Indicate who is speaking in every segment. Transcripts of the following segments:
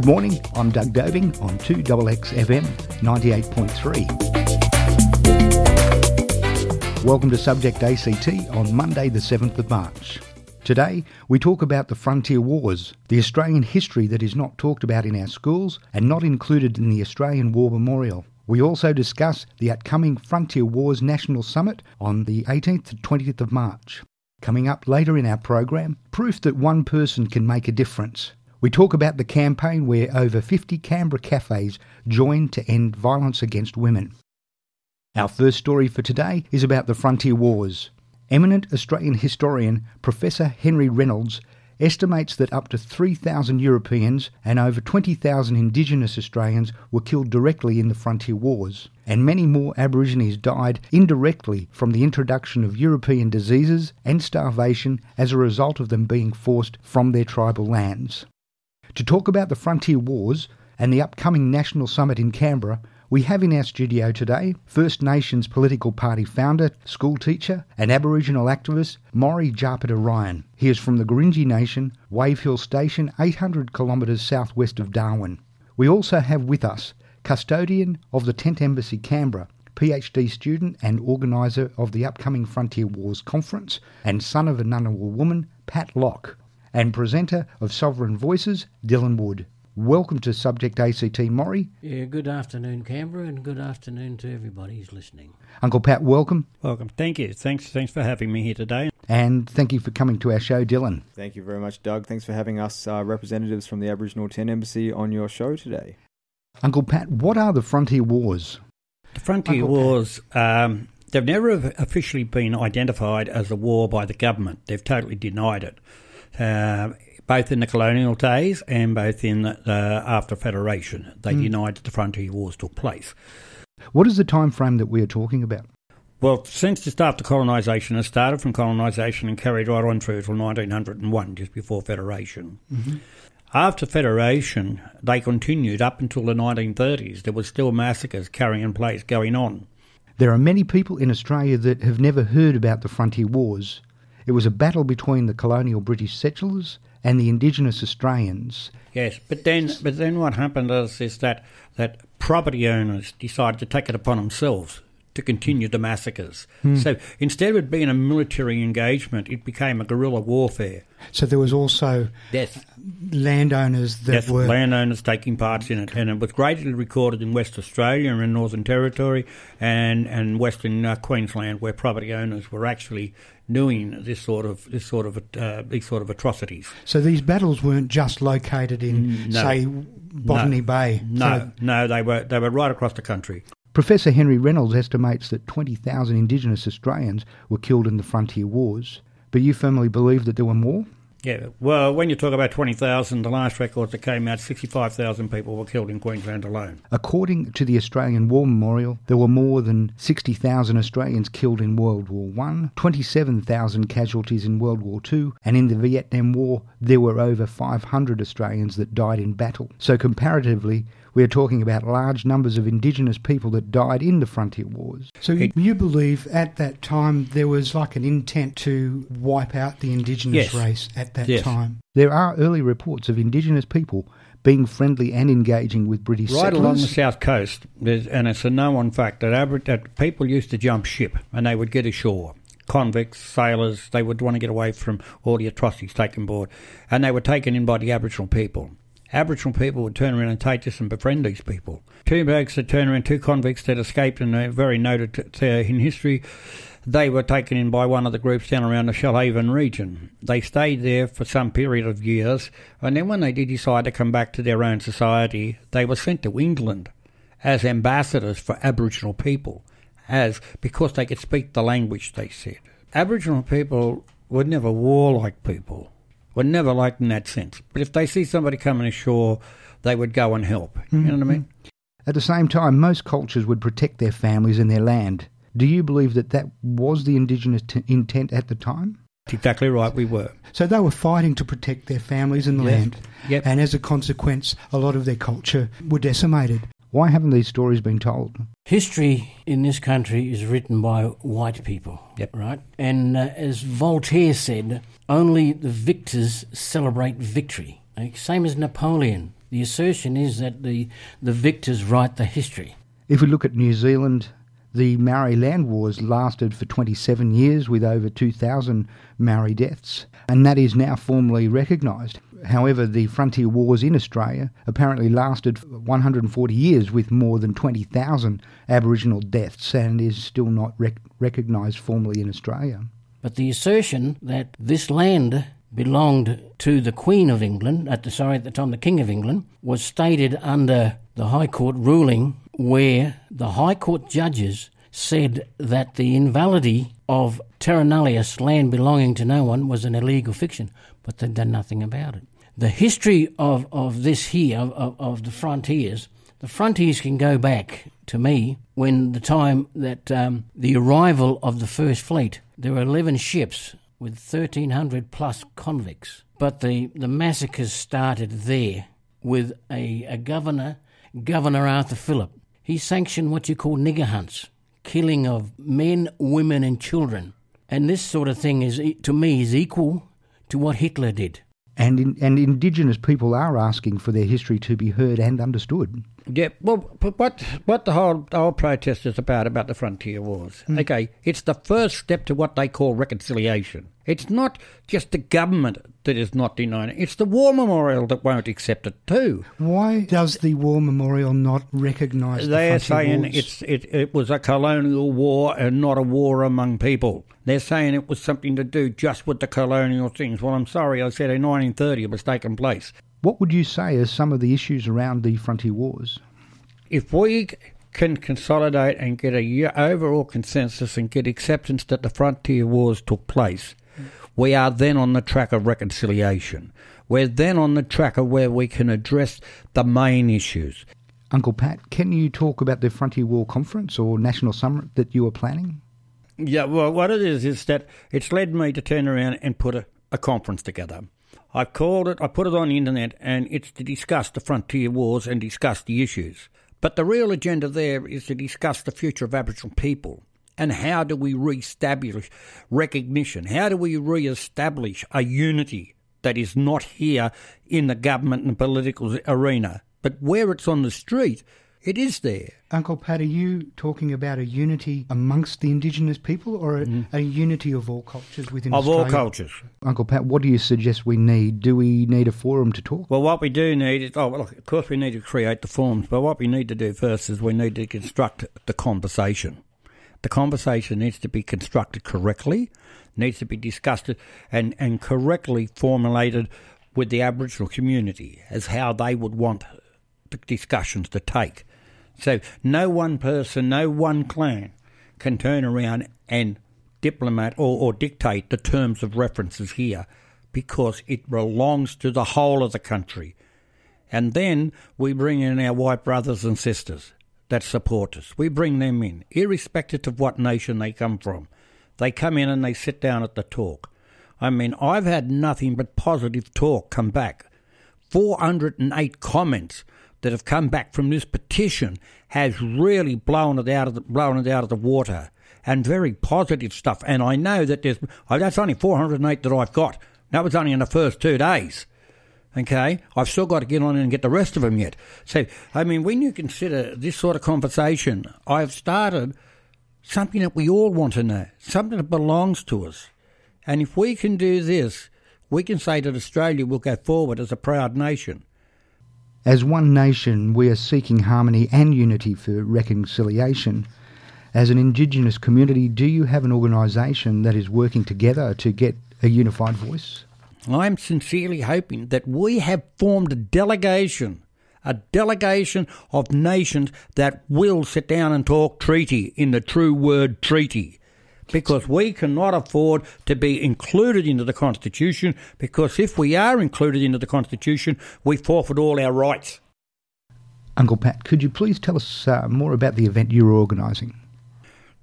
Speaker 1: Good morning, I'm Doug Doving on 2XX FM 98.3. Welcome to Subject ACT on Monday, the 7th of March. Today, we talk about the Frontier Wars, the Australian history that is not talked about in our schools and not included in the Australian War Memorial. We also discuss the upcoming Frontier Wars National Summit on the 18th to 20th of March. Coming up later in our program, proof that one person can make a difference. We talk about the campaign where over 50 Canberra cafes joined to end violence against women. Our first story for today is about the Frontier Wars. Eminent Australian historian Professor Henry Reynolds estimates that up to 3,000 Europeans and over 20,000 Indigenous Australians were killed directly in the Frontier Wars, and many more Aborigines died indirectly from the introduction of European diseases and starvation as a result of them being forced from their tribal lands. To talk about the Frontier Wars and the upcoming National Summit in Canberra, we have in our studio today First Nations Political Party founder, school teacher, and Aboriginal activist Maurie Japarta Ryan. He is from the Gurindji Nation, Wave Hill Station, 800 kilometres southwest of Darwin. We also have with us custodian of the Tent Embassy Canberra, PhD student and organiser of the upcoming Frontier Wars Conference, and son of a Ngunnawal woman, Pat Locke and presenter of Sovereign Voices, Dylan Wood. Welcome to Subject ACT, Maurie.
Speaker 2: Yeah, good afternoon, Canberra, and good afternoon to everybody who's listening.
Speaker 1: Uncle Pat, welcome.
Speaker 3: Welcome. Thank you. Thanks, thanks for having me here today.
Speaker 1: And thank you for coming to our show, Dylan.
Speaker 4: Thank you very much, Doug. Thanks for having us, uh, representatives from the Aboriginal Tent Embassy, on your show today.
Speaker 1: Uncle Pat, what are the Frontier Wars?
Speaker 3: The Frontier Uncle Wars, um, they've never officially been identified as a war by the government. They've totally denied it. Uh, both in the colonial days and both in the, after Federation. They mm. denied that the frontier wars took place.
Speaker 1: What is the time frame that we are talking about?
Speaker 3: Well, since just after colonisation, it started from colonisation and carried right on through till 1901, just before Federation. Mm-hmm. After Federation, they continued up until the 1930s. There were still massacres carrying place going on.
Speaker 1: There are many people in Australia that have never heard about the Frontier Wars. It was a battle between the colonial British settlers and the indigenous Australians.
Speaker 3: Yes, but then but then what happened is, is that that property owners decided to take it upon themselves to continue the massacres. Hmm. So instead of it being a military engagement, it became a guerrilla warfare.
Speaker 1: So there was also
Speaker 3: yes.
Speaker 1: landowners that
Speaker 3: yes,
Speaker 1: were
Speaker 3: landowners taking part in it, and it was greatly recorded in West Australia and Northern Territory and and Western uh, Queensland, where property owners were actually doing this sort of this sort of uh, these sort of atrocities.
Speaker 1: So these battles weren't just located in, no, say, Botany
Speaker 3: no,
Speaker 1: Bay.
Speaker 3: No, so no, they were they were right across the country.
Speaker 1: Professor Henry Reynolds estimates that 20,000 Indigenous Australians were killed in the frontier wars, but you firmly believe that there were more?
Speaker 3: Yeah, well, when you talk about 20,000, the last records that came out, 65,000 people were killed in Queensland alone.
Speaker 1: According to the Australian War Memorial, there were more than 60,000 Australians killed in World War One, 27,000 casualties in World War Two, and in the Vietnam War, there were over 500 Australians that died in battle. So, comparatively, we are talking about large numbers of Indigenous people that died in the frontier wars. So it, you believe at that time there was like an intent to wipe out the Indigenous
Speaker 3: yes.
Speaker 1: race at that
Speaker 3: yes.
Speaker 1: time? There are early reports of Indigenous people being friendly and engaging with British
Speaker 3: right
Speaker 1: settlers.
Speaker 3: along the south coast, and it's a known fact that, that people used to jump ship and they would get ashore convicts, sailors, they would want to get away from all the atrocities taken board, and they were taken in by the Aboriginal people. Aboriginal people would turn around and take this and befriend these people. Two blokes that turned around, two convicts that escaped and are very noted to, in history, they were taken in by one of the groups down around the Shoalhaven region. They stayed there for some period of years, and then when they did decide to come back to their own society, they were sent to England as ambassadors for Aboriginal people, as because they could speak the language, they said. Aboriginal people were never warlike people were never liked in that sense. But if they see somebody coming ashore, they would go and help. Mm-hmm. You know what I mean?
Speaker 1: At the same time, most cultures would protect their families and their land. Do you believe that that was the Indigenous t- intent at the time?
Speaker 3: exactly right, we were.
Speaker 1: So they were fighting to protect their families and
Speaker 3: yes.
Speaker 1: land.
Speaker 3: Yep.
Speaker 1: And as a consequence, a lot of their culture were decimated. Why haven't these stories been told?
Speaker 2: History in this country is written by white people,
Speaker 3: yep.
Speaker 2: right? And uh, as Voltaire said, only the victors celebrate victory. Like, same as Napoleon. The assertion is that the, the victors write the history.
Speaker 1: If we look at New Zealand, the Maori land wars lasted for 27 years with over 2,000 Maori deaths, and that is now formally recognised. However, the frontier wars in Australia apparently lasted 140 years with more than 20,000 Aboriginal deaths and is still not rec- recognised formally in Australia.
Speaker 2: But the assertion that this land belonged to the Queen of England, at the sorry, at the time the King of England, was stated under the High Court ruling where the High Court judges said that the invalidity of terra nullius, land belonging to no one, was an illegal fiction, but they'd done nothing about it. The history of, of this here, of, of the frontiers, the frontiers can go back to me when the time that um, the arrival of the first fleet, there were 11 ships with 1,300 plus convicts. But the, the massacres started there with a, a governor, Governor Arthur Phillip. He sanctioned what you call nigger hunts, killing of men, women, and children. And this sort of thing is, to me, is equal to what Hitler did.
Speaker 1: And, in, and Indigenous people are asking for their history to be heard and understood.
Speaker 3: Yeah, well, what what the whole the whole protest is about about the frontier wars?
Speaker 1: Hmm.
Speaker 3: Okay, it's the first step to what they call reconciliation. It's not just the government that is not denying it; it's the War Memorial that won't accept it too.
Speaker 1: Why does the War Memorial not recognise the
Speaker 3: They're
Speaker 1: frontier
Speaker 3: saying
Speaker 1: wars?
Speaker 3: it's it, it was a colonial war and not a war among people. They're saying it was something to do just with the colonial things. Well, I'm sorry, I said in 1930 it was taking place.
Speaker 1: What would you say are some of the issues around the frontier wars?
Speaker 3: if we can consolidate and get a overall consensus and get acceptance that the frontier wars took place, we are then on the track of reconciliation. We're then on the track of where we can address the main issues.
Speaker 1: Uncle Pat, can you talk about the Frontier War Conference or National Summit that you are planning?
Speaker 3: Yeah, well, what it is is that it's led me to turn around and put a, a conference together. I called it, I put it on the internet, and it's to discuss the frontier wars and discuss the issues. But the real agenda there is to discuss the future of Aboriginal people and how do we re-establish recognition? How do we re-establish a unity that is not here in the government and political arena, but where it's on the street, it is there.
Speaker 1: Uncle Pat, are you talking about a unity amongst the Indigenous people or a, mm. a unity of all cultures within.
Speaker 3: Of all cultures.
Speaker 1: Uncle Pat, what do you suggest we need? Do we need a forum to talk?
Speaker 3: Well, what we do need is, oh, well, look, of course we need to create the forums, but what we need to do first is we need to construct the conversation. The conversation needs to be constructed correctly, needs to be discussed and, and correctly formulated with the Aboriginal community as how they would want the discussions to take. So no one person, no one clan can turn around and diplomat or, or dictate the terms of references here because it belongs to the whole of the country. And then we bring in our white brothers and sisters that support us. We bring them in, irrespective of what nation they come from. They come in and they sit down at the talk. I mean, I've had nothing but positive talk come back. 408 comments that have come back from this petition has really blown it out of the, blown it out of the water and very positive stuff. And I know that there's oh, that's only 408 that I've got. That was only in the first two days. Okay, I've still got to get on and get the rest of them yet. So, I mean, when you consider this sort of conversation, I've started something that we all want to know, something that belongs to us. And if we can do this, we can say that Australia will go forward as a proud nation.
Speaker 1: As one nation, we are seeking harmony and unity for reconciliation. As an Indigenous community, do you have an organisation that is working together to get a unified voice?
Speaker 3: I'm sincerely hoping that we have formed a delegation, a delegation of nations that will sit down and talk treaty in the true word treaty. Because we cannot afford to be included into the Constitution, because if we are included into the Constitution, we forfeit all our rights.
Speaker 1: Uncle Pat, could you please tell us uh, more about the event you're organising?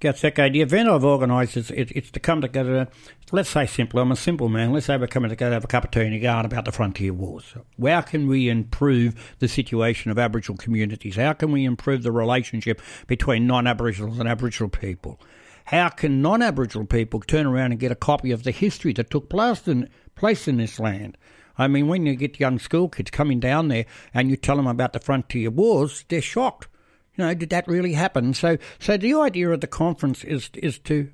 Speaker 3: Yes. The event I've organised is it, it's to come together. Let's say simple. I'm a simple man. Let's say we're coming together, to have a cup of tea in a garden about the frontier wars. How can we improve the situation of Aboriginal communities? How can we improve the relationship between non-Aboriginals and Aboriginal people? How can non-Aboriginal people turn around and get a copy of the history that took place in, place in this land? I mean, when you get young school kids coming down there and you tell them about the frontier wars, they're shocked. You know, did that really happen? So, so the idea of the conference is is to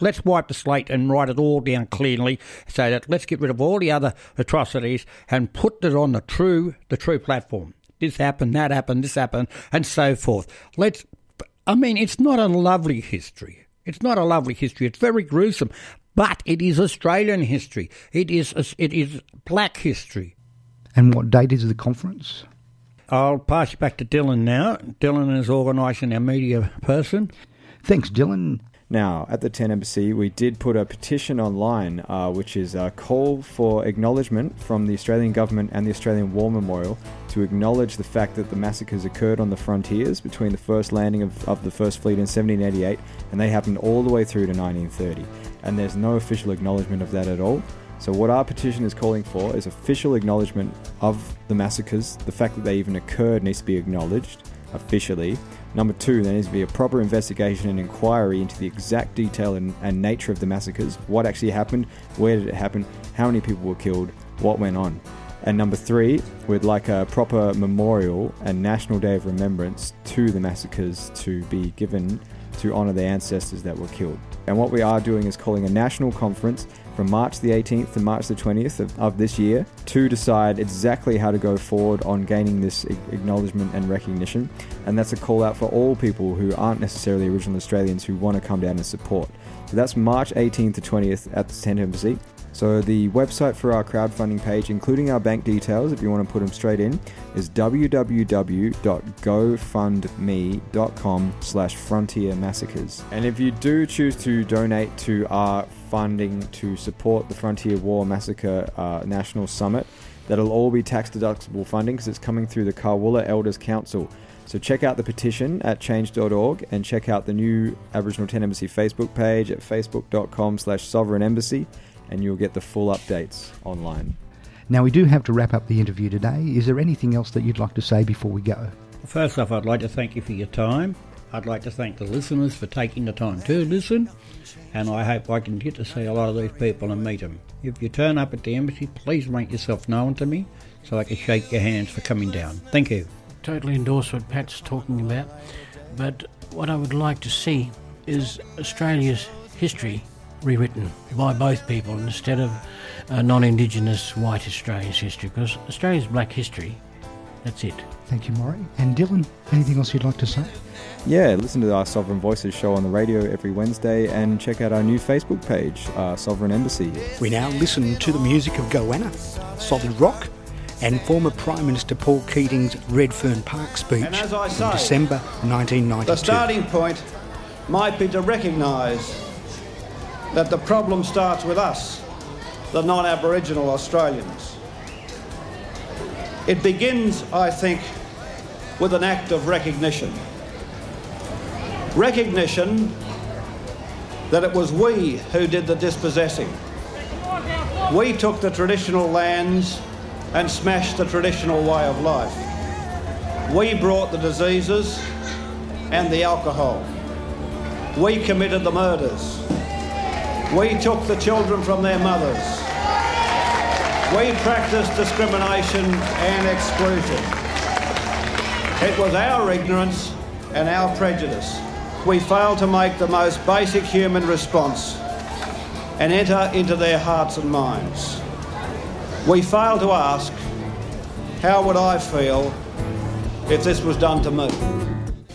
Speaker 3: let's wipe the slate and write it all down cleanly, so that let's get rid of all the other atrocities and put it on the true the true platform. This happened, that happened, this happened, and so forth. Let's. I mean, it's not a lovely history. It's not a lovely history. It's very gruesome, but it is Australian history. It is it is black history.
Speaker 1: And what date is the conference?
Speaker 3: I'll pass you back to Dylan now. Dylan is organising our media person.
Speaker 1: Thanks, Dylan.
Speaker 4: Now, at the Tent Embassy, we did put a petition online, uh, which is a call for acknowledgement from the Australian Government and the Australian War Memorial to acknowledge the fact that the massacres occurred on the frontiers between the first landing of, of the First Fleet in 1788 and they happened all the way through to 1930. And there's no official acknowledgement of that at all. So, what our petition is calling for is official acknowledgement of the massacres. The fact that they even occurred needs to be acknowledged officially. Number two, there needs to be a proper investigation and inquiry into the exact detail and, and nature of the massacres. What actually happened? Where did it happen? How many people were killed? What went on? And number three, we'd like a proper memorial and National Day of Remembrance to the massacres to be given to honour the ancestors that were killed. And what we are doing is calling a national conference from March the 18th to March the 20th of, of, this year to decide exactly how to go forward on gaining this acknowledgement and recognition. And that's a call out for all people who aren't necessarily original Australians who want to come down and support. So that's March 18th to 20th at the Tent Embassy. So the website for our crowdfunding page, including our bank details, if you want to put them straight in, is www.gofundme.com slash frontier massacres. And if you do choose to donate to our funding to support the Frontier War Massacre uh, National Summit, that'll all be tax deductible funding because it's coming through the Carwoola Elders Council. So check out the petition at change.org and check out the new Aboriginal Tent Embassy Facebook page at facebook.com slash sovereign embassy and you'll get the full updates online.
Speaker 1: Now, we do have to wrap up the interview today. Is there anything else that you'd like to say before we go?
Speaker 3: First off, I'd like to thank you for your time. I'd like to thank the listeners for taking the time to listen, and I hope I can get to see a lot of these people and meet them. If you turn up at the embassy, please make yourself known to me so I can shake your hands for coming down. Thank you.
Speaker 2: Totally endorse what Pat's talking about, but what I would like to see is Australia's history rewritten by both people instead of uh, non-Indigenous white Australians' history, because Australia's black history, that's it.
Speaker 1: Thank you, Maurie. And Dylan, anything else you'd like to say?
Speaker 4: Yeah, listen to our Sovereign Voices show on the radio every Wednesday and check out our new Facebook page, uh, Sovereign Embassy.
Speaker 1: We now listen to the music of Goanna, Solid Rock, and former Prime Minister Paul Keating's Redfern Park speech in December 1992.
Speaker 5: The starting point might be to recognise that the problem starts with us, the non Aboriginal Australians. It begins, I think, with an act of recognition. Recognition that it was we who did the dispossessing. We took the traditional lands and smashed the traditional way of life. We brought the diseases and the alcohol. We committed the murders. We took the children from their mothers. We practiced discrimination and exclusion. It was our ignorance and our prejudice. We failed to make the most basic human response and enter into their hearts and minds. We failed to ask, how would I feel if this was done to me?